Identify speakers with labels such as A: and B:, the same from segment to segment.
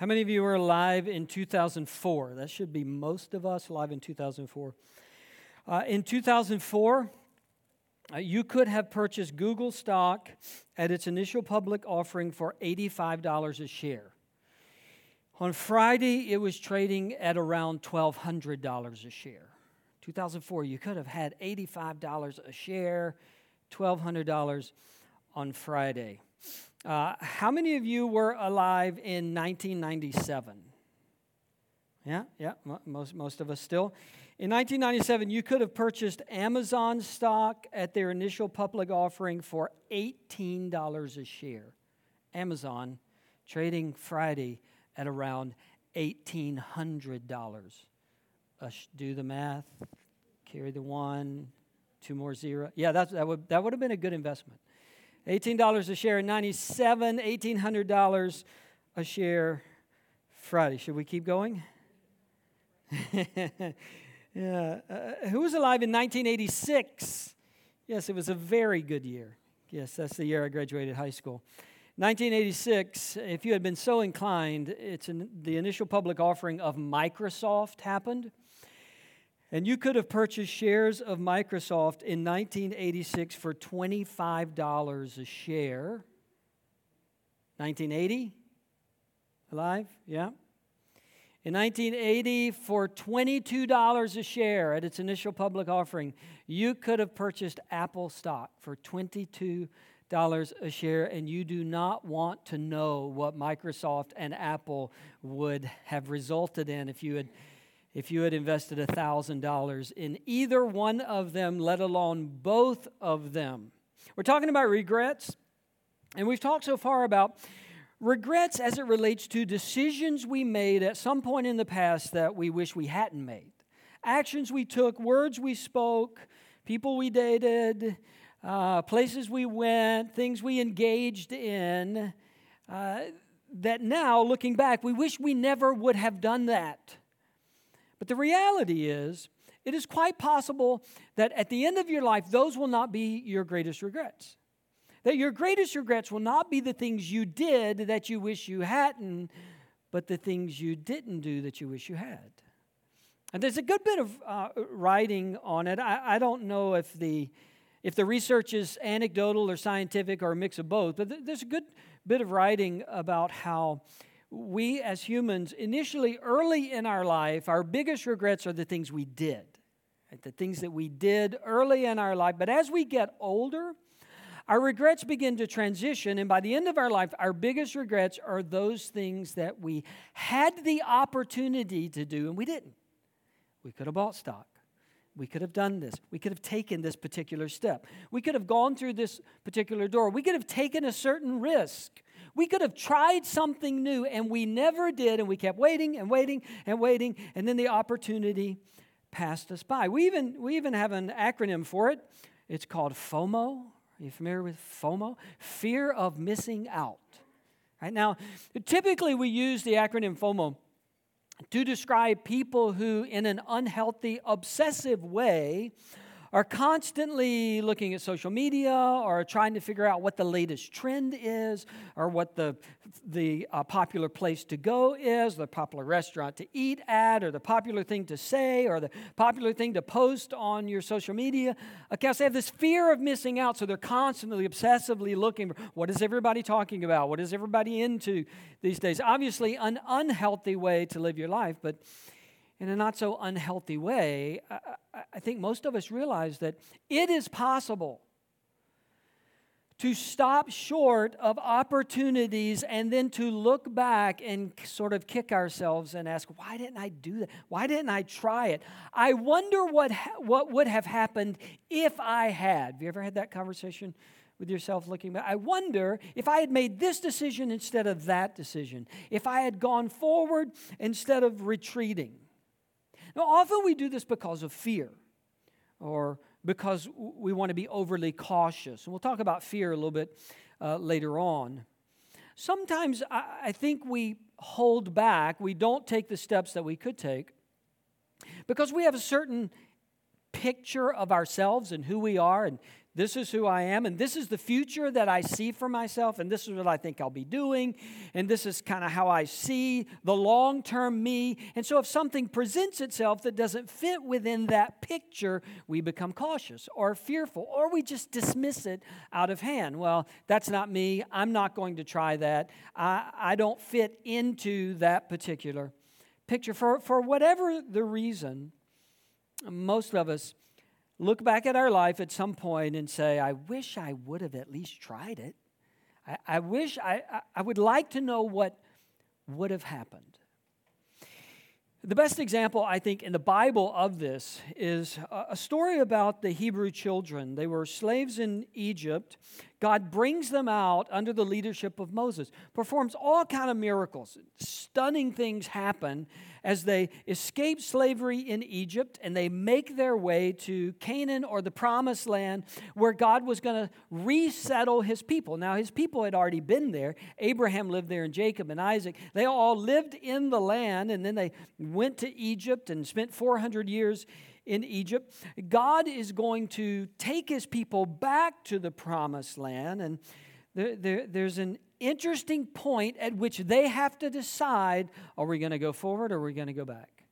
A: How many of you were alive in 2004? That should be most of us alive in 2004. Uh, in 2004, uh, you could have purchased Google stock at its initial public offering for $85 a share. On Friday, it was trading at around $1,200 a share. 2004, you could have had $85 a share, $1,200 on Friday. Uh, how many of you were alive in 1997? Yeah, yeah, most, most of us still. In 1997, you could have purchased Amazon stock at their initial public offering for $18 a share. Amazon trading Friday at around $1,800. Uh, do the math, carry the one, two more zero. Yeah, that's, that, would, that would have been a good investment. $18 a share in 97, $1,800 a share Friday. Should we keep going? yeah. Uh, who was alive in 1986? Yes, it was a very good year. Yes, that's the year I graduated high school. 1986, if you had been so inclined, it's an, the initial public offering of Microsoft happened. And you could have purchased shares of Microsoft in 1986 for $25 a share. 1980? Alive? Yeah. In 1980, for $22 a share at its initial public offering, you could have purchased Apple stock for $22 a share, and you do not want to know what Microsoft and Apple would have resulted in if you had if you had invested $1,000 in either one of them, let alone both of them. We're talking about regrets, and we've talked so far about regrets as it relates to decisions we made at some point in the past that we wish we hadn't made, actions we took, words we spoke, people we dated, uh, places we went, things we engaged in. Uh, that now, looking back, we wish we never would have done that. But the reality is, it is quite possible that at the end of your life, those will not be your greatest regrets. That your greatest regrets will not be the things you did that you wish you hadn't, but the things you didn't do that you wish you had. And there's a good bit of uh, writing on it. I, I, don't know if the, if the research is anecdotal or scientific or a mix of both, but th- there's a good bit of writing about how we as humans, initially early in our life, our biggest regrets are the things we did, right? the things that we did early in our life. But as we get older, our regrets begin to transition, and by the end of our life, our biggest regrets are those things that we had the opportunity to do and we didn't. We could have bought stock. We could have done this. We could have taken this particular step. We could have gone through this particular door. We could have taken a certain risk. We could have tried something new and we never did, and we kept waiting and waiting and waiting, and then the opportunity passed us by. We even, we even have an acronym for it. It's called FOMO. Are you familiar with FOMO? Fear of missing out. Right now, typically we use the acronym FOMO to describe people who, in an unhealthy, obsessive way, are constantly looking at social media or trying to figure out what the latest trend is or what the, the uh, popular place to go is, the popular restaurant to eat at, or the popular thing to say, or the popular thing to post on your social media accounts. They have this fear of missing out, so they're constantly, obsessively looking for what is everybody talking about? What is everybody into these days? Obviously, an unhealthy way to live your life, but in a not so unhealthy way, I, I, think most of us realize that it is possible to stop short of opportunities and then to look back and sort of kick ourselves and ask, why didn't I do that? Why didn't I try it? I wonder what, ha- what would have happened if I had. Have you ever had that conversation? with yourself looking back. I wonder if I had made this decision instead of that decision, if I had gone forward instead of retreating. Now, often we do this because of fear or because we want to be overly cautious. And we'll talk about fear a little bit uh, later on. Sometimes I, I think we hold back, we don't take the steps that we could take because we have a certain picture of ourselves and who we are and This is who I am, and this is the future that I see for myself, and this is what I think I'll be doing, and this is kind of how I see the long term me. And so, if something presents itself that doesn't fit within that picture, we become cautious or fearful, or we just dismiss it out of hand. Well, that's not me. I'm not going to try that. I, I don't fit into that particular picture. For, for whatever the reason, most of us look back at our life at some point and say, I wish I would have at least tried it. I, I wish I, I would like to know what would have happened. The best example, I think, in the Bible of this is a story about the Hebrew children. They were slaves in Egypt. God brings them out under the leadership of Moses, performs all kind of miracles. Stunning things happen as they escape slavery in Egypt and they make their way to Canaan or the promised land where God was going to resettle his people. Now, his people had already been there. Abraham lived there and Jacob and Isaac. They all lived in the land and then they went to Egypt and spent 400 years in Egypt. God is going to take his people back to the promised land and there, there, there's an interesting point at which they have to decide are we going to go forward or are we going to go back?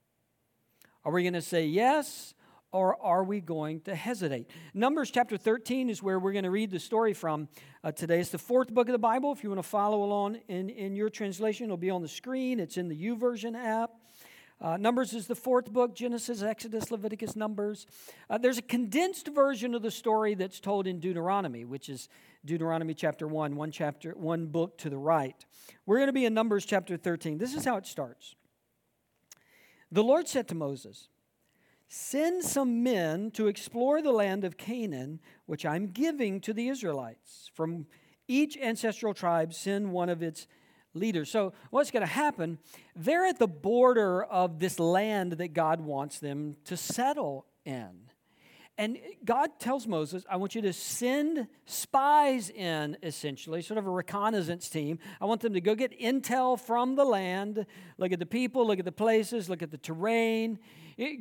A: Are we going to say yes or are we going to hesitate? Numbers chapter 13 is where we're going to read the story from uh, today. It's the fourth book of the Bible. If you want to follow along in, in your translation, it'll be on the screen. It's in the YouVersion app. Uh, Numbers is the fourth book Genesis, Exodus, Leviticus, Numbers. Uh, there's a condensed version of the story that's told in Deuteronomy, which is Deuteronomy chapter 1, one chapter, one book to the right. We're going to be in Numbers chapter 13. This is how it starts. The Lord said to Moses, Send some men to explore the land of Canaan, which I'm giving to the Israelites. From each ancestral tribe, send one of its leaders. So, what's going to happen? They're at the border of this land that God wants them to settle in. And God tells Moses, I want you to send spies in, essentially, sort of a reconnaissance team. I want them to go get intel from the land, look at the people, look at the places, look at the terrain,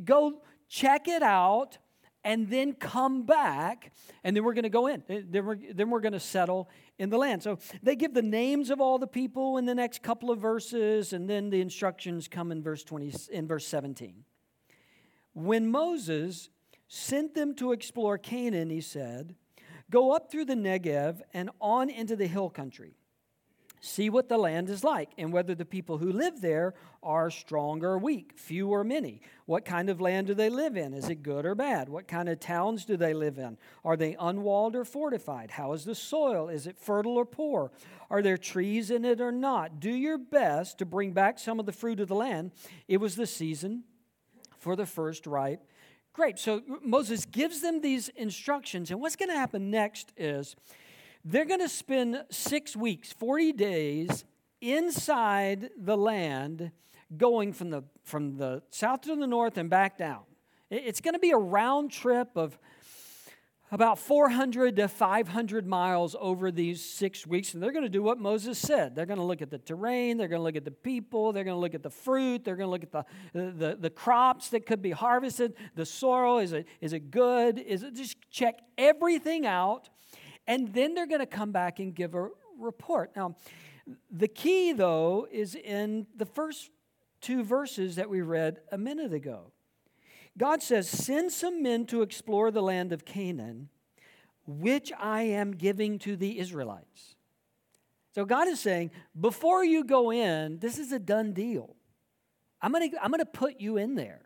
A: go check it out, and then come back, and then we're going to go in. Eh, then we're, then we're going to settle in the land. So they give the names of all the people in the next couple of verses, and then the instructions come in verse 20, in verse 17. When Moses sent them to explore Canaan, he said, Go up through the Negev and on into the hill country. See what the land is like, and whether the people who live there are strong or weak, few or many. What kind of land do they live in? Is it good or bad? What kind of towns do they live in? Are they unwalled or fortified? How is the soil? Is it fertile or poor? Are there trees in it or not? Do your best to bring back some of the fruit of the land. It was the season for the first ripe grapes. So Moses gives them these instructions, and what's going to happen next is they're going to spend six weeks, 40 days inside the land, going from the, from the south to the north and back down. It's going to be a round trip of about 400 to 500 miles over these six weeks, and they're going to do what Moses said. They're going to look at the terrain, they're going to look at the people, they're going to look at the fruit, they're going to look at the, the, the crops that could be harvested, the soil. Is it, is it good? Is it just check everything out and then they're going to come back and give a report. Now, the key, though, is in the first two verses that we read a minute ago. God says, Send some men to explore the land of Canaan, which I am giving to the Israelites. So God is saying, before you go in, this is a done deal. I'm going to I'm going to put you in there.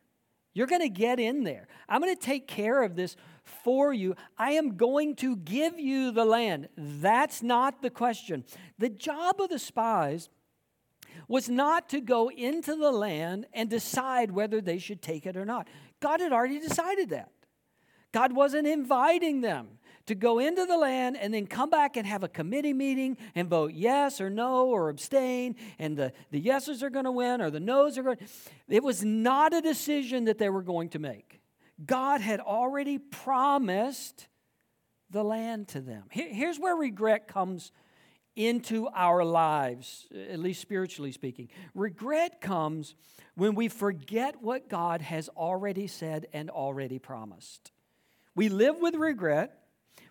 A: You're going to get in there. I'm going to take care of this for you. I am going to give you the land. That's not the question. The job of the spies was not to go into the land and decide whether they should take it or not. God had already decided that. God wasn't inviting them to go into the land and then come back and have a committee meeting and vote yes or no or abstain, and the, the yeses are going to win or the noes are going It was not a decision that they were going to make. God had already promised the land to them. Here's where regret comes into our lives, at least spiritually speaking. Regret comes when we forget what God has already said and already promised. We live with regret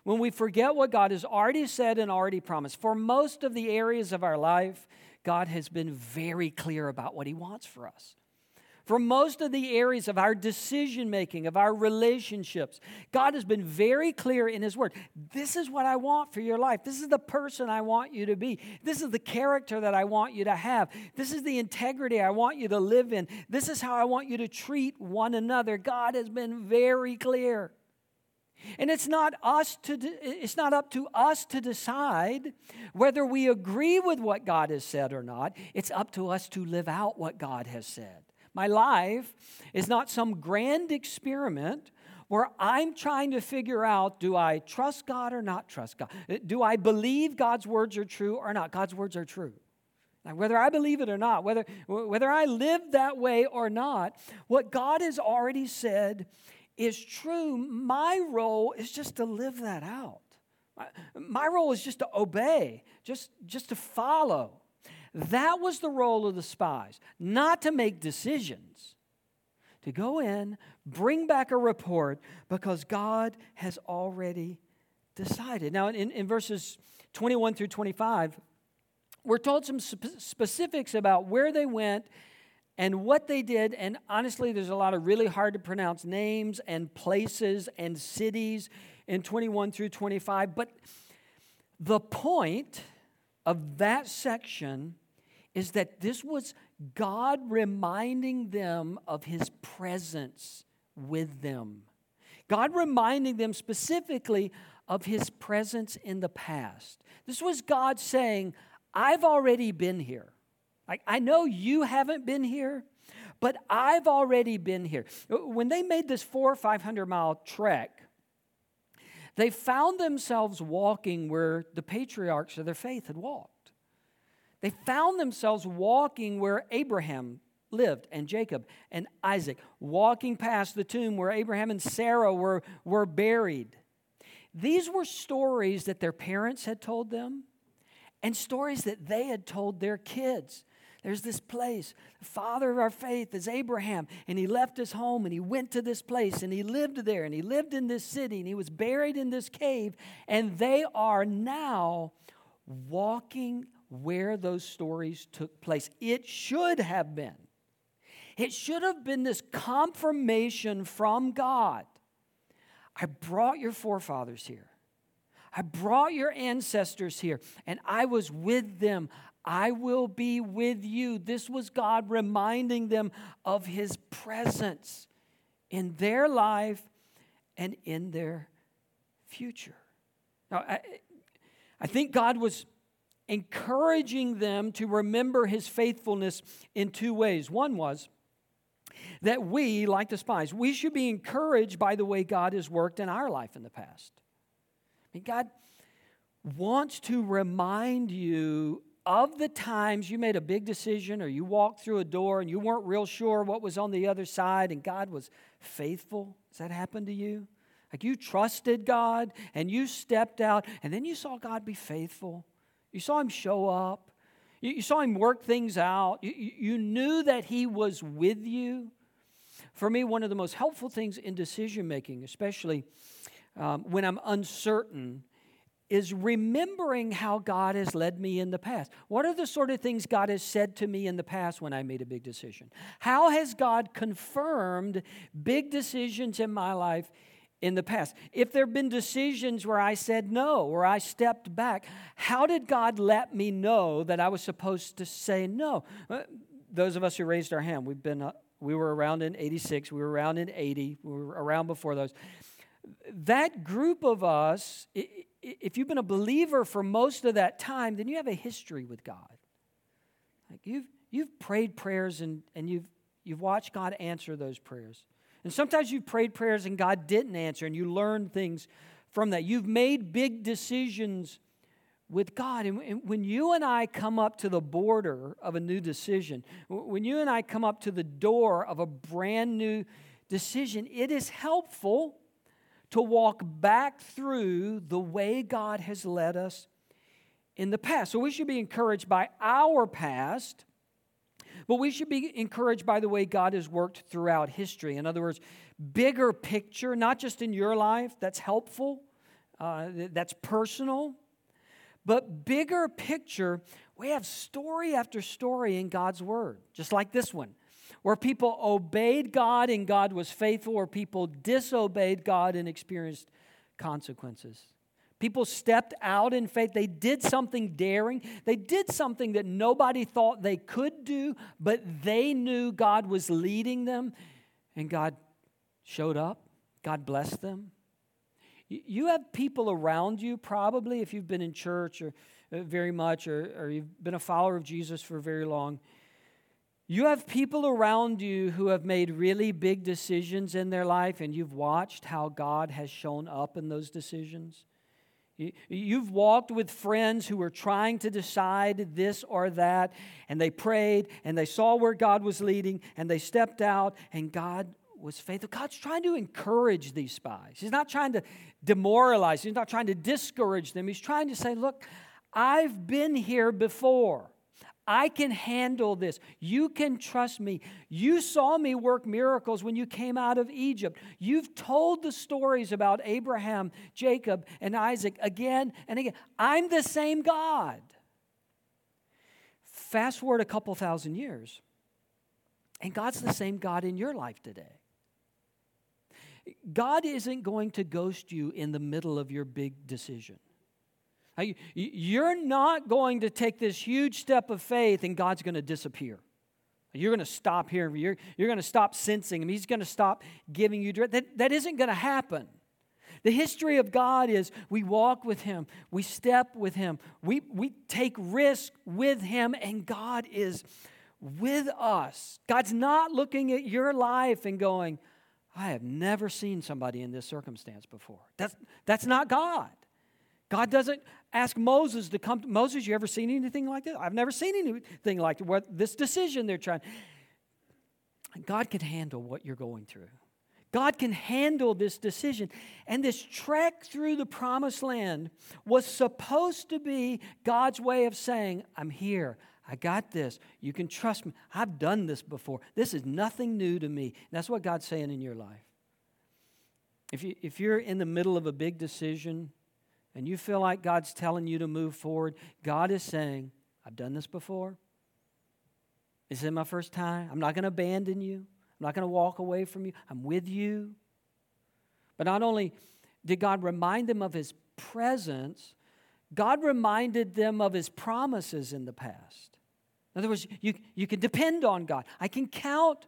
A: when we forget what God has already said and already promised. For most of the areas of our life, God has been very clear about what He wants for us. For most of the areas of our decision making, of our relationships, God has been very clear in His Word. This is what I want for your life. This is the person I want you to be. This is the character that I want you to have. This is the integrity I want you to live in. This is how I want you to treat one another. God has been very clear. And it's not us to it's not up to us to decide whether we agree with what God has said or not. It's up to us to live out what God has said. My life is not some grand experiment where I'm trying to figure out do I trust God or not trust God? Uh, do I believe God's words are true or not? God's words are true. Now, whether I believe it or not, whether, whether I live that way or not, what God has already said is true, my role is just to live that out. My role is just to obey, just, just to follow. That was the role of the spies, not to make decisions, to go in, bring back a report, because God has already decided. Now, in, in verses 21 through 25, we're told some sp- specifics about where they went and what they did, and honestly, there's a lot of really hard to pronounce names and places and cities in 21 through 25. But the point of that section is that this was God reminding them of his presence with them. God reminding them specifically of his presence in the past. This was God saying, I've already been here. I know you haven't been here, but I've already been here. When they made this four or 500 mile trek, they found themselves walking where the patriarchs of their faith had walked. They found themselves walking where Abraham lived and Jacob and Isaac, walking past the tomb where Abraham and Sarah were, were buried. These were stories that their parents had told them and stories that they had told their kids. There's this place. The father of our faith is Abraham, and he left his home and he went to this place and he lived there and he lived in this city and he was buried in this cave. And they are now walking where those stories took place. It should have been. It should have been this confirmation from God. I brought your forefathers here. I brought your ancestors here, and I was with them. I will be with you. This was God reminding them of his presence in their life and in their future. Now, I, I think God was encouraging them to remember his faithfulness in two ways. One was that we, like the spies, we should be encouraged by the way God has worked in our life in the past. I mean, God wants to remind you of the times you made a big decision or you walked through a door and you weren't real sure what was on the other side and God was faithful? Has that happened to you? Like you trusted God and you stepped out and then you saw God be faithful. You saw Him show up. You, you saw Him work things out. You, you, knew that He was with you. For me, one of the most helpful things in decision making, especially um, when I'm uncertain, is remembering how God has led me in the past. What are the sort of things God has said to me in the past when I made a big decision? How has God confirmed big decisions in my life in the past? If there have been decisions where I said no, or I stepped back, how did God let me know that I was supposed to say no? Uh, those of us who raised our hand, we've been, uh, we were around in 86, we were around in 80, we were around before those. That group of us, if you've been a believer for most of that time, then you have a history with God. Like you've, you've prayed prayers and, and you've, you've watched God answer those prayers. And sometimes you've prayed prayers and God didn't answer, and you learned things from that. You've made big decisions with God. And when you and I come up to the border of a new decision, when you and I come up to the door of a brand new decision, it is helpful to walk back through the way God has led us in the past. So we should be encouraged by our past, but we should be encouraged by the way God has worked throughout history. In other words, bigger picture, not just in your life, that's helpful. uh, that's personal. But bigger picture, we have story after story in God's Word, just like this one, where people obeyed God and God was faithful, or people disobeyed God and experienced consequences. People stepped out in faith. They did something daring. They did something that nobody thought they could do, but they knew God was leading them, and God showed up. God blessed them. You have people around you, probably, if you've been in church or uh, very much, or, or you've been a follower of Jesus for very long. You have people around you who have made really big decisions in their life, and you've watched how God has shown up in those decisions. You've walked with friends who were trying to decide this or that, and they prayed and they saw where God was leading and they stepped out, and God was faithful. God's trying to encourage these spies. He's not trying to demoralize, He's not trying to discourage them. He's trying to say, Look, I've been here before. I can handle this. You can trust me. You saw me work miracles when you came out of Egypt. You've told the stories about Abraham, Jacob, and Isaac again and again. I'm the same God. Fast forward a couple thousand years, and God's the same God in your life today. God isn't going to ghost you in the middle of your big decision. You're not going to take this huge step of faith and God's going to disappear. You're going to stop hearing. You're, you're going to stop sensing Him. He's going to stop giving you. That, that isn't going to happen. The history of God is we walk with Him, we step with Him, we, we take risk with Him, and God is with us. God's not looking at your life and going, I have never seen somebody in this circumstance before. That's, that's not God. God doesn't ask Moses to come. Moses, you ever seen anything like this? I've never seen anything like What this decision they're trying. God can handle what you're going through. God can handle this decision. And this trek through the promised land was supposed to be God's way of saying, I'm here. I got this. You can trust me. I've done this before. This is nothing new to me. And that's what God's saying in your life. If, you, if you're in the middle of a big decision and you feel like God's telling you to move forward, God is saying, I've done this before. This is my first time. I'm not going to abandon you. I'm not going to walk away from you. I'm with you. But not only did God remind them of his presence, God reminded them of his promises in the past. In other words, you, you can depend on God. I can count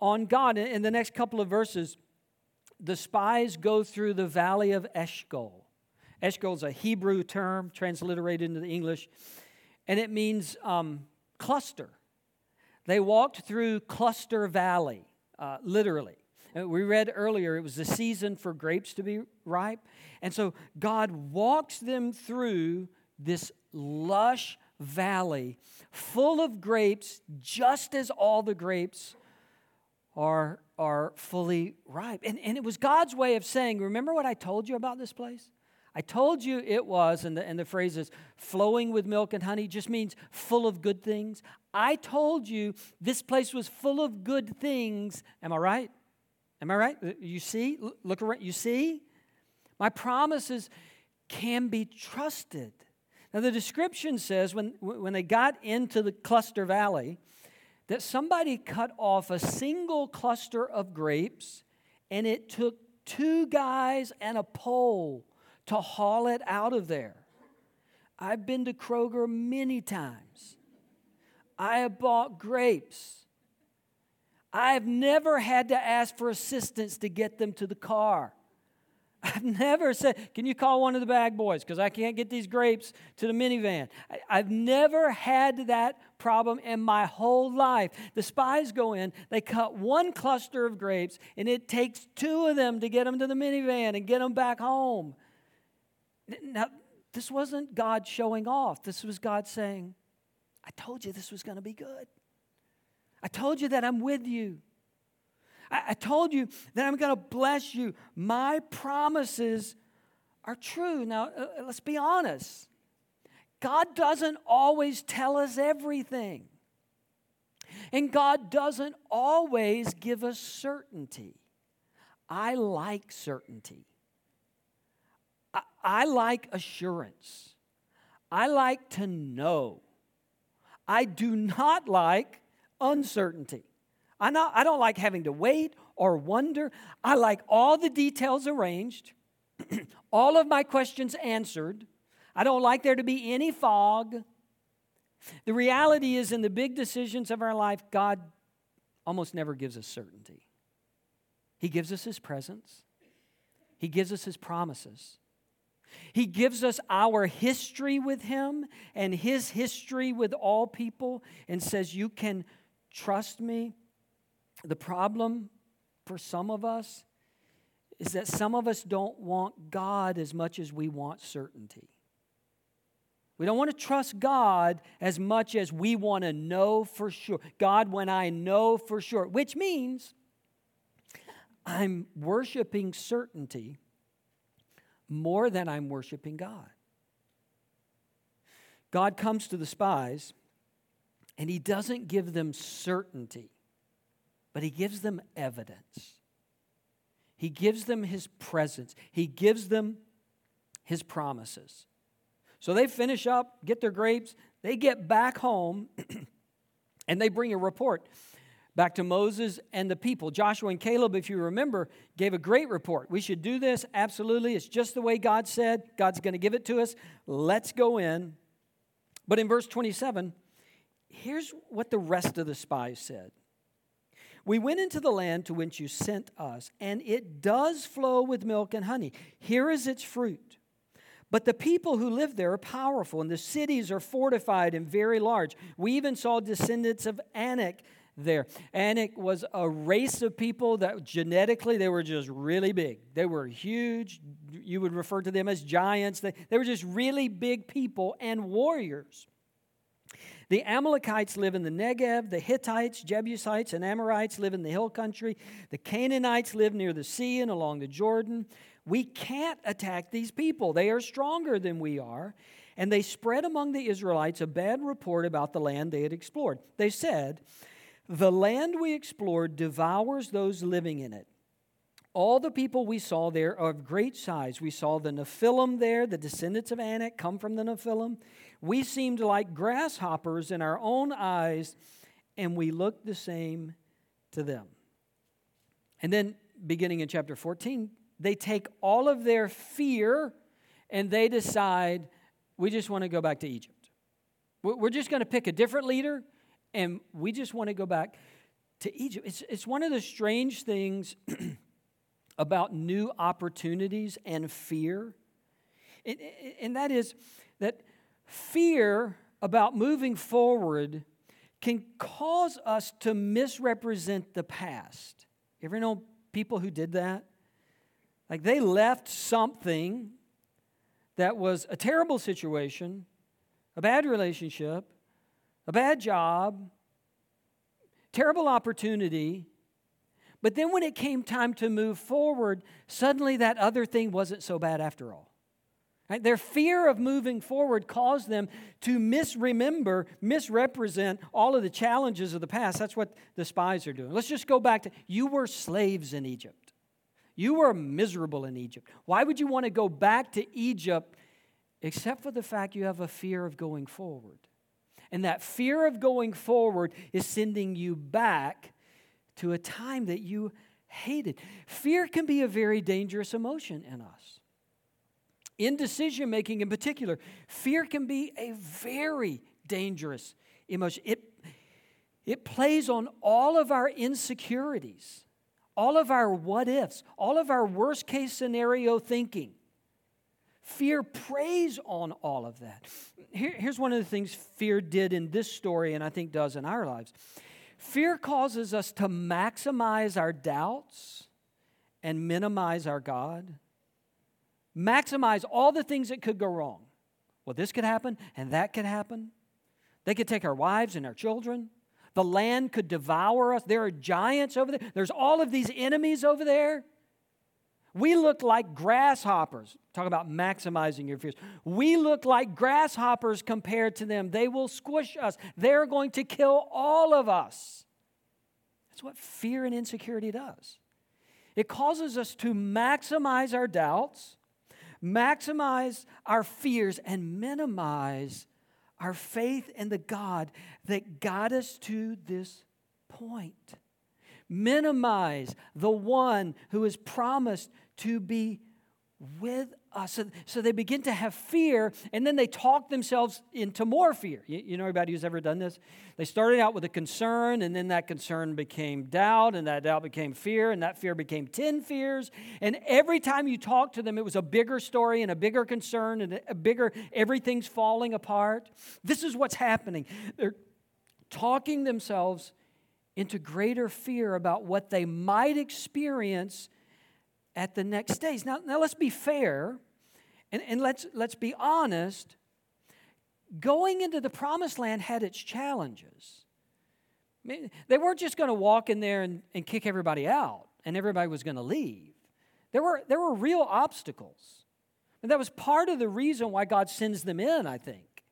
A: on God. In the next couple of verses, the spies go through the valley of Eshcol. Eshcol is a Hebrew term transliterated into the English, and it means um, cluster. They walked through Cluster Valley, uh, literally. We read earlier it was the season for grapes to be ripe. And so God walks them through this lush valley full of grapes, just as all the grapes are, are fully ripe. And, and it was God's way of saying, Remember what I told you about this place? I told you it was, and the, and the phrase is flowing with milk and honey just means full of good things. I told you this place was full of good things. Am I right? Am I right? Uh, you see? Look around. You see? My promises can be trusted. Now, the description says when, when they got into the cluster valley, that somebody cut off a single cluster of grapes, and it took two guys and a pole to haul it out of there. I've been to Kroger many times. I have bought grapes. I have never had to ask for assistance to get them to the car. I've never said, Can you call one of the bag boys? Because I can't get these grapes to the minivan. I, have never had that problem in my whole life. The spies go in, they cut one cluster of grapes, and it takes two of them to get them to the minivan and get them back home. Now, this wasn't God showing off, this was God saying, I told you this was going to be good. I told you that I'm with you. I, I told you that I'm going to bless you. My promises are true. Now, uh, uh, let's be honest. God doesn't always tell us everything. And God doesn't always give us certainty. I like certainty. I, like assurance. I like to know. I do not like uncertainty. I, not, I don't like having to wait or wonder. I like all the details arranged, all of my questions answered. I don't like there to be any fog. The reality is, in the big decisions of our life, God almost never gives us certainty. He gives us His presence, He gives us His promises. He gives us our history with Him and His history with all people and says, You can trust me. The problem for some of us is that some of us don't want God as much as we want certainty. We don't want to trust God as much as we want to know for sure. God, when I know for sure, which means I'm worshiping certainty more than I'm worshiping God. God comes to the spies and he doesn't give them certainty, but he gives them evidence. He gives them his presence, he gives them his promises. So they finish up, get their grapes, they get back home, and they bring a report back to Moses and the people. Joshua and Caleb, if you remember, gave a great report. We should do this, absolutely. It's just the way God said. God's going to give it to us. Let's go in. But in verse 27, here's what the rest of the spies said. We went into the land to which you sent us, and it does flow with milk and honey. Here is its fruit. But the people who live there are powerful, and the cities are fortified and very large. We even saw descendants of Anak there. And it was a race of people that genetically they were just really big. They were huge. You would refer to them as giants. They, they were just really big people and warriors. The Amalekites live in the Negev, the Hittites, Jebusites, and Amorites live in the hill country. The Canaanites live near the sea and along the Jordan. We can't attack these people. They are stronger than we are. And they spread among the Israelites a bad report about the land they had explored. They said, The land we explored devours those living in it. All the people we saw there are of great size. We saw the Nephilim there, the descendants of Anak come from the Nephilim. We seemed like grasshoppers in our own eyes, and we looked the same to them. And then, beginning in chapter 14, they take all of their fear and they decide, we just want to go back to Egypt. We're just going to pick a different leader and we just want to go back to Egypt. It's, it's one of the strange things about new opportunities and fear. And that is that fear about moving forward can cause us to misrepresent the past. You ever know people who did that? Like they left something that was a terrible situation, a bad relationship, a bad job, terrible opportunity. But then when it came time to move forward, suddenly that other thing wasn't so bad after all. Right? Their fear of moving forward caused them to misremember, misrepresent all of the challenges of the past. That's what the spies are doing. Let's just go back to you were slaves in Egypt. You were miserable in Egypt. Why would you want to go back to Egypt except for the fact you have a fear of going forward? And that fear of going forward is sending you back to a time that you hated. Fear can be a very dangerous emotion in us. In decision making, in particular, fear can be a very dangerous emotion. It, it plays on all of our insecurities all of our what ifs, all of our worst case scenario thinking. Fear preys on all of that. Here, here's one of the things fear did in this story, and I think does in our lives. Fear causes us to maximize our doubts and minimize our God. Maximize all the things that could go wrong. Well, this could happen and that could happen. They could take our wives and our children. The land could devour us. There are giants over there. There's all of these enemies over there. We look like grasshoppers. Talk about maximizing your fears. We look like grasshoppers compared to them. They will squish us. They're going to kill all of us. That's what fear and insecurity does. It causes us to maximize our doubts, maximize our fears and minimize our faith in the God that got us to this point. Minimize the one who is promised to be with us. So, so they begin to have fear, and then they talk themselves into more fear. You, you, know anybody who's ever done this? They started out with a concern, and then that concern became doubt, and that doubt became fear, and that fear became 10 fears. And every time you talk to them, it was a bigger story and a bigger concern and a bigger, everything's falling apart. This is what's happening. They're talking themselves into greater fear about what they might experience at the next stage. Now, now let's be fair and, and let's, let's be honest. Going into the promised land had its challenges. I mean, they weren't just going to walk in there and, and kick everybody out and everybody was going to leave. There were, there were real obstacles. And that was part of the reason why God sends them in, I think.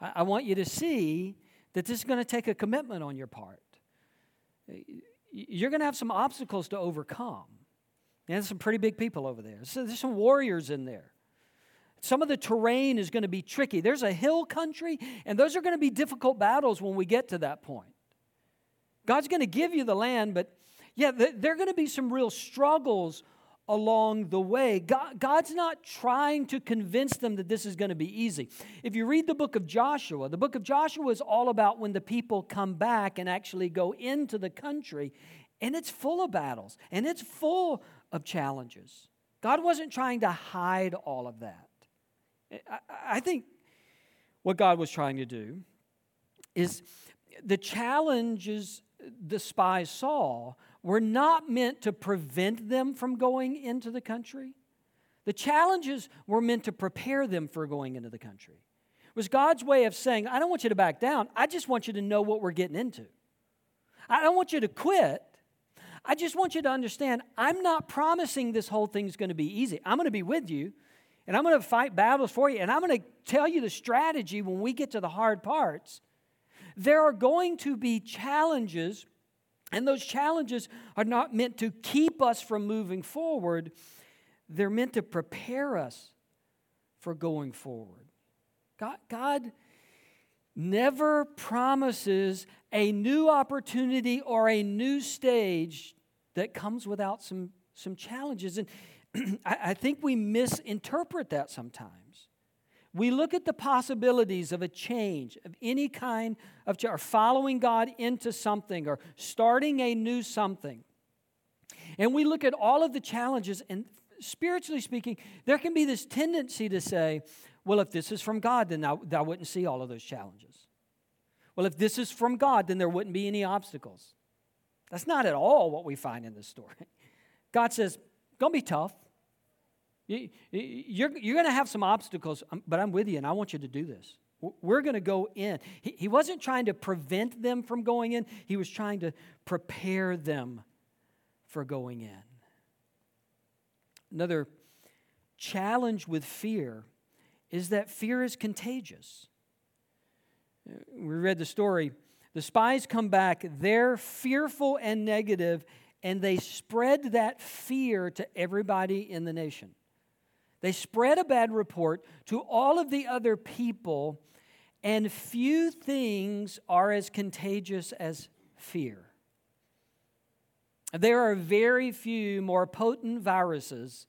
A: I, I want you to see that this is going to take a commitment on your part. You're going to have some obstacles to overcome. And there's some pretty big people over there. So there's some warriors in there. Some of the terrain is going to be tricky. There's a hill country, and those are going to be difficult battles when we get to that point. God's going to give you the land, but yeah, there are going to be some real struggles along the way. God, God's not trying to convince them that this is going to be easy. If you read the book of Joshua, the book of Joshua is all about when the people come back and actually go into the country, and it's full of battles and it's full of challenges. God wasn't trying to hide all of that. I think what God was trying to do is the challenges the spies saw were not meant to prevent them from going into the country. The challenges were meant to prepare them for going into the country. It was God's way of saying, I don't want you to back down. I just want you to know what we're getting into. I don't want you to quit. I just want you to understand I'm not promising this whole thing's going to be easy. I'm going to be with you and I'm going to fight battles for you and I'm going to tell you the strategy when we get to the hard parts. There are going to be challenges, and those challenges are not meant to keep us from moving forward, they're meant to prepare us for going forward. God, God never promises a new opportunity or a new stage that comes without some, some challenges. And I, I think we misinterpret that sometimes. We look at the possibilities of a change, of any kind of or following God into something, or starting a new something. And we look at all of the challenges, and spiritually speaking, there can be this tendency to say, well, if this is from God, then I, I wouldn't see all of those challenges. Well, if this is from God, then there wouldn't be any obstacles. That's not at all what we find in this story. God says, to be tough. You, you're, you're going to have some obstacles, um, but I'm with you, and I want you to do this. We're going to go in. He, he wasn't trying to prevent them from going in, he was trying to prepare them for going in. Another challenge with fear is that fear is contagious. We read the story the spies come back, they're fearful and negative, and they spread that fear to everybody in the nation. They spread a bad report to all of the other people, and few things are as contagious as fear. There are very few more potent viruses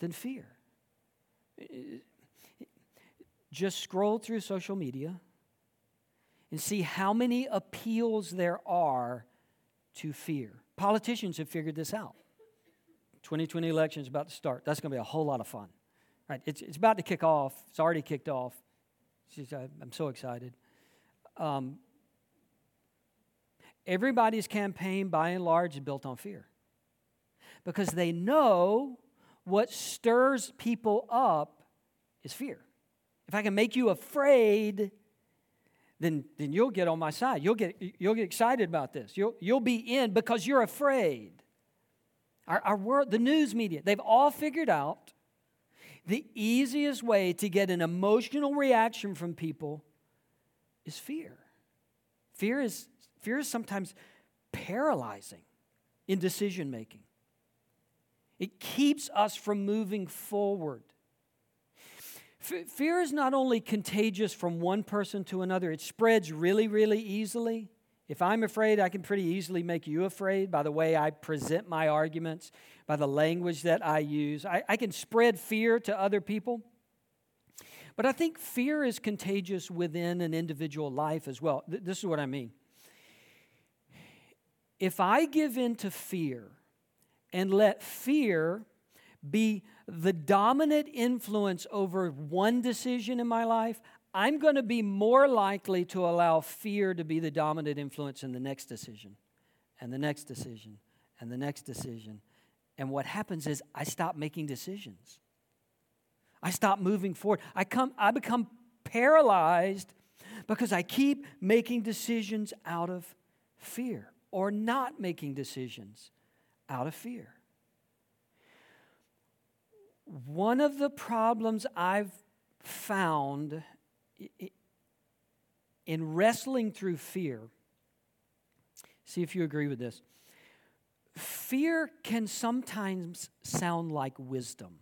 A: than fear. Just scroll through social media and see how many appeals there are to fear. Politicians have figured this out. 2020 election is about to start. That's going to be a whole lot of fun. Right? It's, it's about to kick off. It's already kicked off. Just, I'm so excited. Um, everybody's campaign, by and large, is built on fear because they know what stirs people up is fear. If I can make you afraid, then, then you'll get on my side. You'll get, you'll get excited about this. You'll, you'll be in because you're afraid. Our, our world, the news media, they've all figured out the easiest way to get an emotional reaction from people is fear. Fear is, fear is sometimes paralyzing in decision making. It keeps us from moving forward. F- fear is not only contagious from one person to another, it spreads really, really easily. If I'm afraid, I can pretty easily make you afraid by the way I present my arguments, by the language that I use. I, I can spread fear to other people. But I think fear is contagious within an individual life as well. Th- this is what I mean. If I give in to fear and let fear be the dominant influence over one decision in my life, I'm going to be more likely to allow fear to be the dominant influence in the next decision, and the next decision, and the next decision. And what happens is I stop making decisions. I stop moving forward. I, come, I become paralyzed because I keep making decisions out of fear or not making decisions out of fear. One of the problems I've found in wrestling through fear, see if you agree with this. Fear can sometimes sound like wisdom.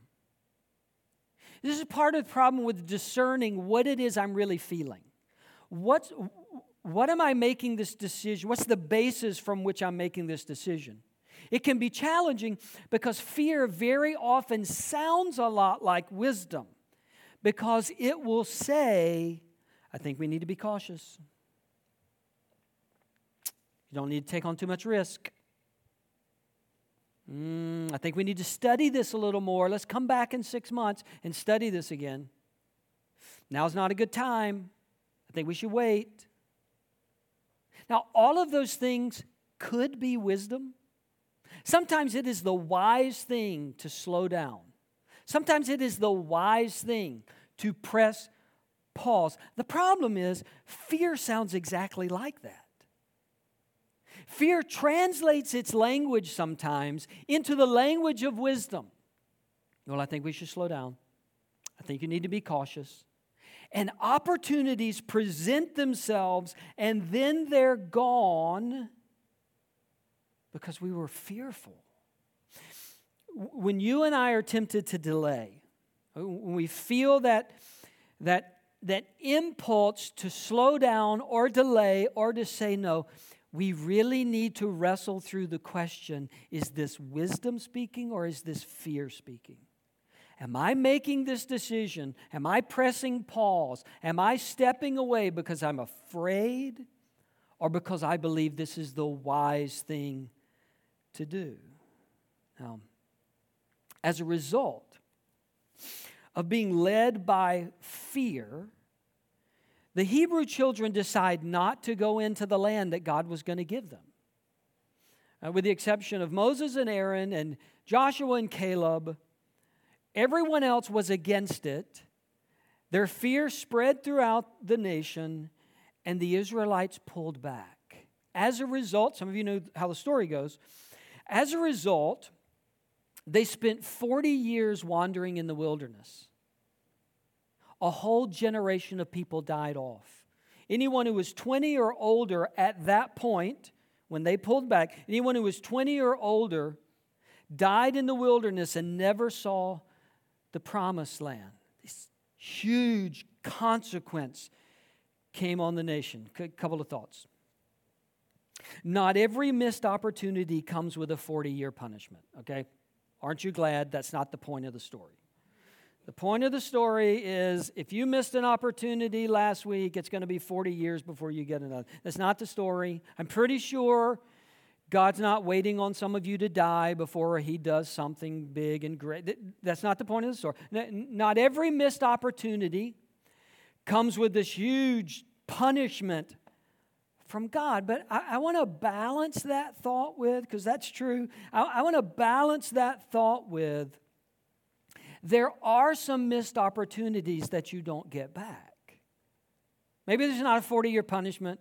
A: This is part of the problem with discerning what it is I'm really feeling. What's, what am I making this decision? What's the basis from which I'm making this decision? It can be challenging because fear very often sounds a lot like wisdom because it will say, I think we need to be cautious. You don't need to take on too much risk. Mm, I think we need to study this a little more. Let's come back in six months and study this again. Now's not a good time. I think we should wait. Now, all of those things could be wisdom. Sometimes it is the wise thing to slow down. Sometimes it is the wise thing to press pause. The problem is, fear sounds exactly like that. Fear translates its language sometimes into the language of wisdom. Well, I think we should slow down. I think you need to be cautious. And opportunities present themselves, and then they're gone because we were fearful. When you and I are tempted to delay, uh, when we feel that, that, that impulse to slow down or delay or to say no, we really need to wrestle through the question is this wisdom speaking or is this fear speaking? Am I making this decision? Am I pressing pause? Am I stepping away because I'm afraid or because I believe this is the wise thing to do? Now, as a result of being led by fear, the Hebrew children decide not to go into the land that God was going to give them. Uh, with the exception of Moses and Aaron and Joshua and Caleb, everyone else was against it. Their fear spread throughout the nation, and the Israelites pulled back. As a result, some of you know how the story goes. As a result, they spent 40 years wandering in the wilderness a whole generation of people died off. Anyone who was 20 or older at that point, when they pulled back, anyone who was 20 or older died in the wilderness and never saw the promised land. This huge consequence came on the nation. A couple of thoughts. Not every missed opportunity comes with a 40 year punishment, okay? Aren't you glad that's not the point of the story? The point of the story is if you missed an opportunity last week, it's going to be 40 years before you get another. That's not the story. I'm pretty sure God's not waiting on some of you to die before he does something big and great. That's not the point of the story. Not every missed opportunity comes with this huge punishment from God. But I, I want to balance that thought with, because that's true, I, I want to balance that thought with there are some missed opportunities that you don't get back. Maybe there's not a 40 year punishment,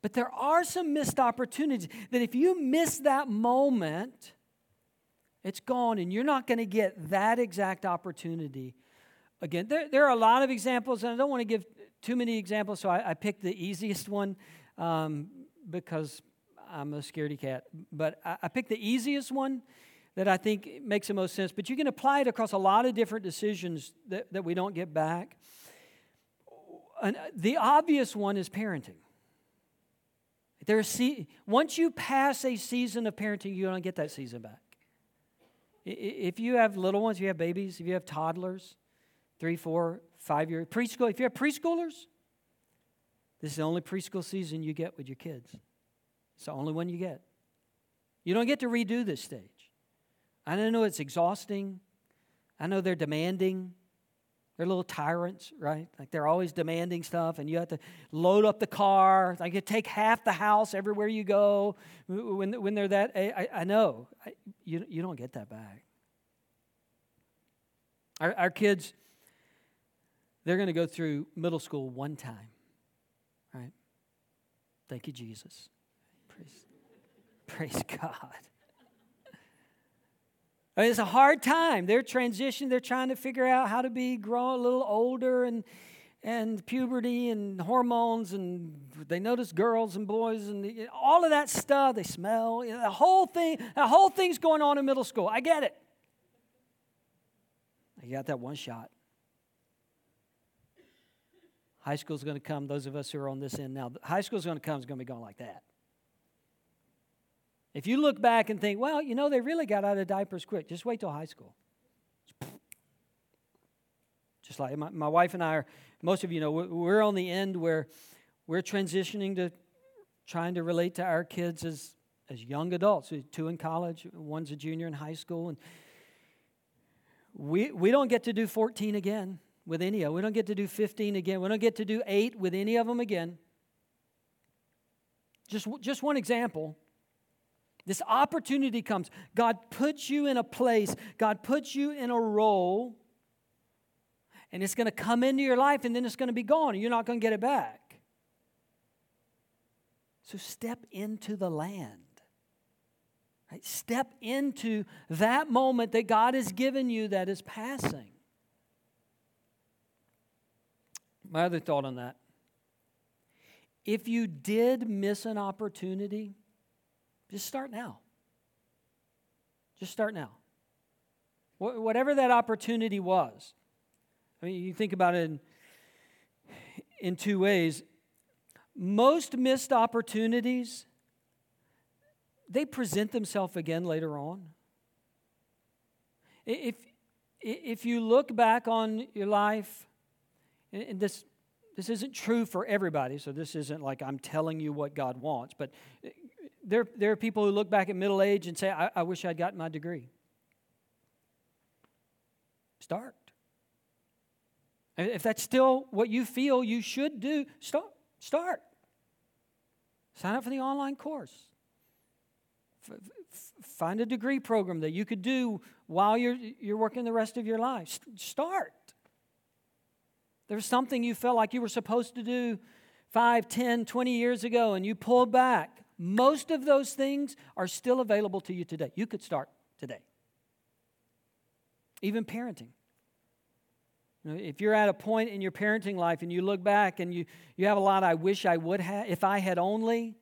A: but there are some missed opportunities that if you miss that moment, it's gone and you're not going to get that exact opportunity again. There, there, are a lot of examples, and I don't want to give too many examples, so I, I picked the easiest one um, because I'm a scaredy cat. But I, I picked the easiest one that I think makes the most sense, but you can apply it across a lot of different decisions that, that we don't get back. And the obvious one is parenting. There's, once you pass a season of parenting, you don't get that season back. If you have little ones, you have babies, if you have toddlers, three, four, five year preschool, if you have preschoolers, this is the only preschool season you get with your kids. It's the only one you get. You don't get to redo this stage. I know it's exhausting. I know they're demanding. They're little tyrants, right? Like they're always demanding stuff, and you have to load up the car. Like you take half the house everywhere you go. When, when they're that, I, I know I, you, you don't get that back. Our, our kids, they're going to go through middle school one time, right? Thank you, Jesus. Praise, praise God. It's a hard time. They're transitioning. They're trying to figure out how to be grow a little older and and puberty and hormones and they notice girls and boys and all of that stuff. They smell you know, the whole thing. The whole thing's going on in middle school. I get it. You got that one shot. High school's going to come. Those of us who are on this end now, high school's going to come. is going to be going like that. If you look back and think, well, you know, they really got out of diapers quick, just wait till high school. Just like my, my wife and I are, most of you know, we're on the end where we're transitioning to trying to relate to our kids as, as young adults, two in college, one's a junior in high school. And we, we don't get to do 14 again with any of them. We don't get to do 15 again. We don't get to do eight with any of them again. Just, just one example. This opportunity comes. God puts you in a place, God puts you in a role, and it's going to come into your life and then it's going to be gone, and you're not going to get it back. So step into the land. Right? Step into that moment that God has given you that is passing. My other thought on that if you did miss an opportunity, just start now. Just start now. Whatever that opportunity was. I mean, you think about it in, in two ways. Most missed opportunities, they present themselves again later on. If, if you look back on your life, and this, this isn't true for everybody, so this isn't like I'm telling you what God wants, but eh, there, there are people who look back at middle age and say, I, I wish I'd gotten my degree. Start. If that's still what you feel you should do, start. Start. Sign up for the online course. F- find a degree program that you could do while you're, you're working the rest of your life. Start. There's something you felt like you were supposed to do 5, 10, 20 years ago, and you pulled back. Most of those things are still available to you today. You could start today. Even parenting. You know, if you're at a point in your parenting life and you look back and you, you have a lot, I wish I would have, if I had only,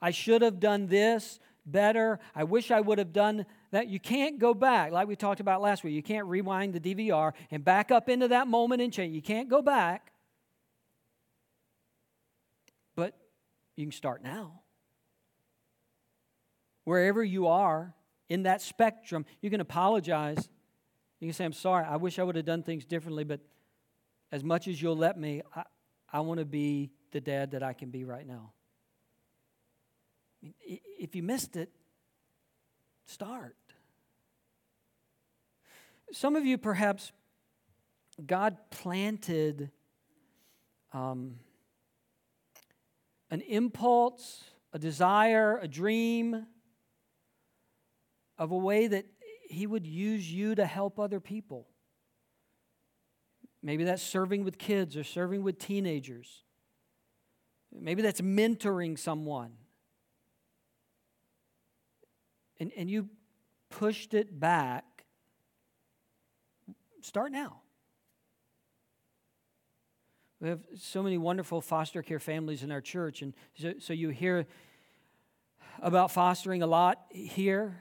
A: I should have done this better, I wish I would have done that. You can't go back, like we talked about last week. You can't rewind the DVR and back up into that moment and change. You can't go back. But you can start now wherever you are in that spectrum, you can apologize. You can say, I'm sorry, I wish I would have done things differently, but as much as you'll let me, I, I want to be the dad that I can be right now. I mean, if you missed it, start. Some of you, perhaps, God planted um, an impulse, a desire, a dream of a way that He would use you to help other people. Maybe that's serving with kids or serving with teenagers. Maybe that's mentoring someone. And, and you pushed it back. Start now. We have so many wonderful foster care families in our church, and so, so you hear about fostering a lot here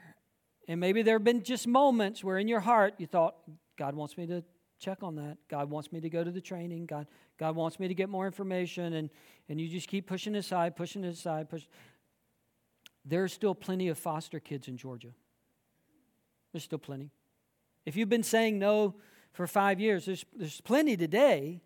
A: And maybe there have been just moments where in your heart you thought, God wants me to check on that. God wants me to go to the training. God, God wants me to get more information. And, and you just keep pushing it aside, pushing it aside. Push. There's still plenty of foster kids in Georgia. There's still plenty. If you've been saying no for five years, there's, there's plenty today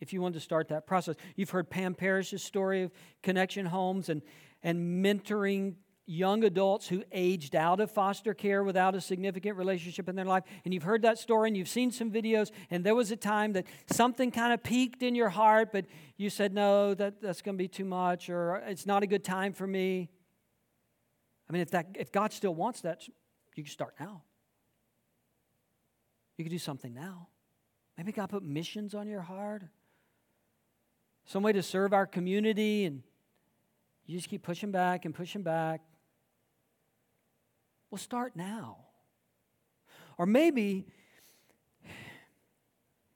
A: if you want to start that process. You've heard Pam Parrish's story of connection homes and, and mentoring young adults who aged out of foster care without a significant relationship in their life. And you've heard that story and you've seen some videos, and there was a time that something kind of peaked in your heart, but you said, No, that, that's going to be too much, or it's not a good time for me. I mean, if, that, if God still wants that, you can start now. You can do something now. Maybe God put missions on your heart some way to serve our community, and you just keep pushing back and pushing back. Well, start now. Or maybe,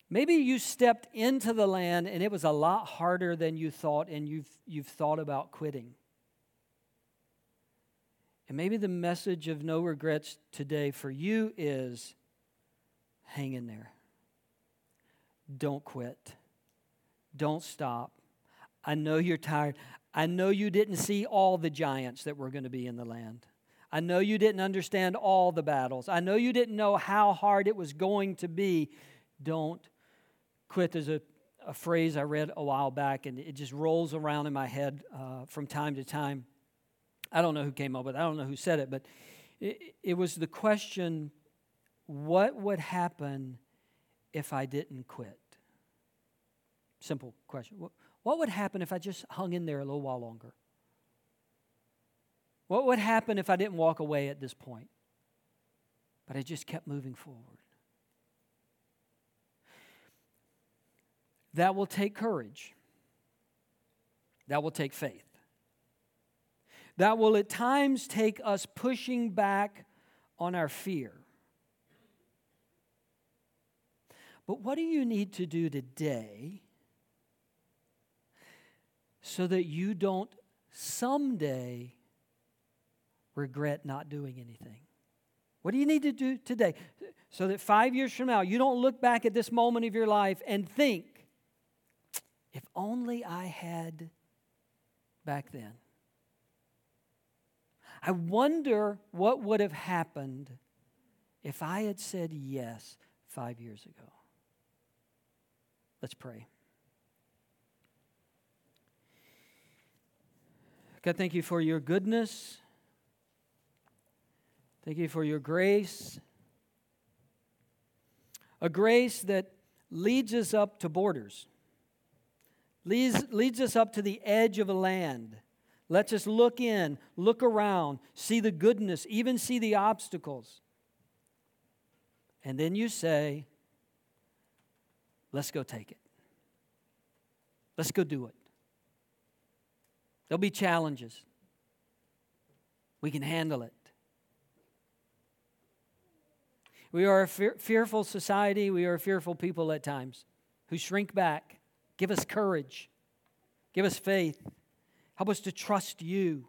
A: maybe you stepped into the land and it was a lot harder than you thought, and you've, you've thought about quitting. And maybe the message of no regrets today for you is hang in there. Don't quit. Don't stop. I know you're tired. I know you didn't see all the giants that were going to be in the land. I know you didn't understand all the battles. I know you didn't know how hard it was going to be. Don't quit. There's a, a phrase I read a while back, and it just rolls around in my head uh, from time to time. I don't know who came up with it, I don't know who said it, but it, it was the question what would happen if I didn't quit? Simple question. What would happen if I just hung in there a little while longer? What would happen if I didn't walk away at this point? But I just kept moving forward. That will take courage. That will take faith. That will at times take us pushing back on our fear. But what do you need to do today so that you don't someday regret not doing anything. What do you need to do today? So that five years from now, you don't look back at this moment of your life and think, if only I had back then. I wonder what would have happened if I had said yes five years ago. Let's pray. God, thank you for your goodness. Thank you for your grace. A grace that leads us up to borders, leads, leads us up to the edge of a land, lets us just look in, look around, see the goodness, even see the obstacles. And then you say, let's go take it. Let's go do it. There'll be challenges. We can handle it. We are a fear, fearful society. We are fearful people at times who shrink back. Give us courage. Give us faith. Help us to trust you.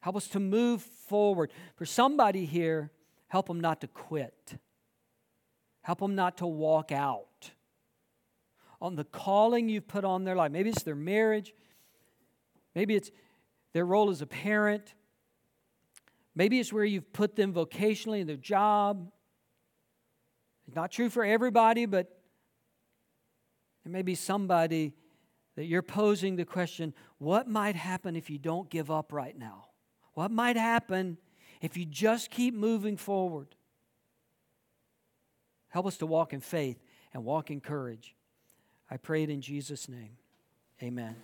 A: Help us to move forward. For somebody here, help them not to quit. Help them not to walk out on the calling you've put on their life. Maybe it's their marriage, Maybe it's their role as a parent. Maybe it's where you've put them vocationally in their job. It's not true for everybody, but there may be somebody that you're posing the question what might happen if you don't give up right now? What might happen if you just keep moving forward? Help us to walk in faith and walk in courage. I pray it in Jesus' name. Amen.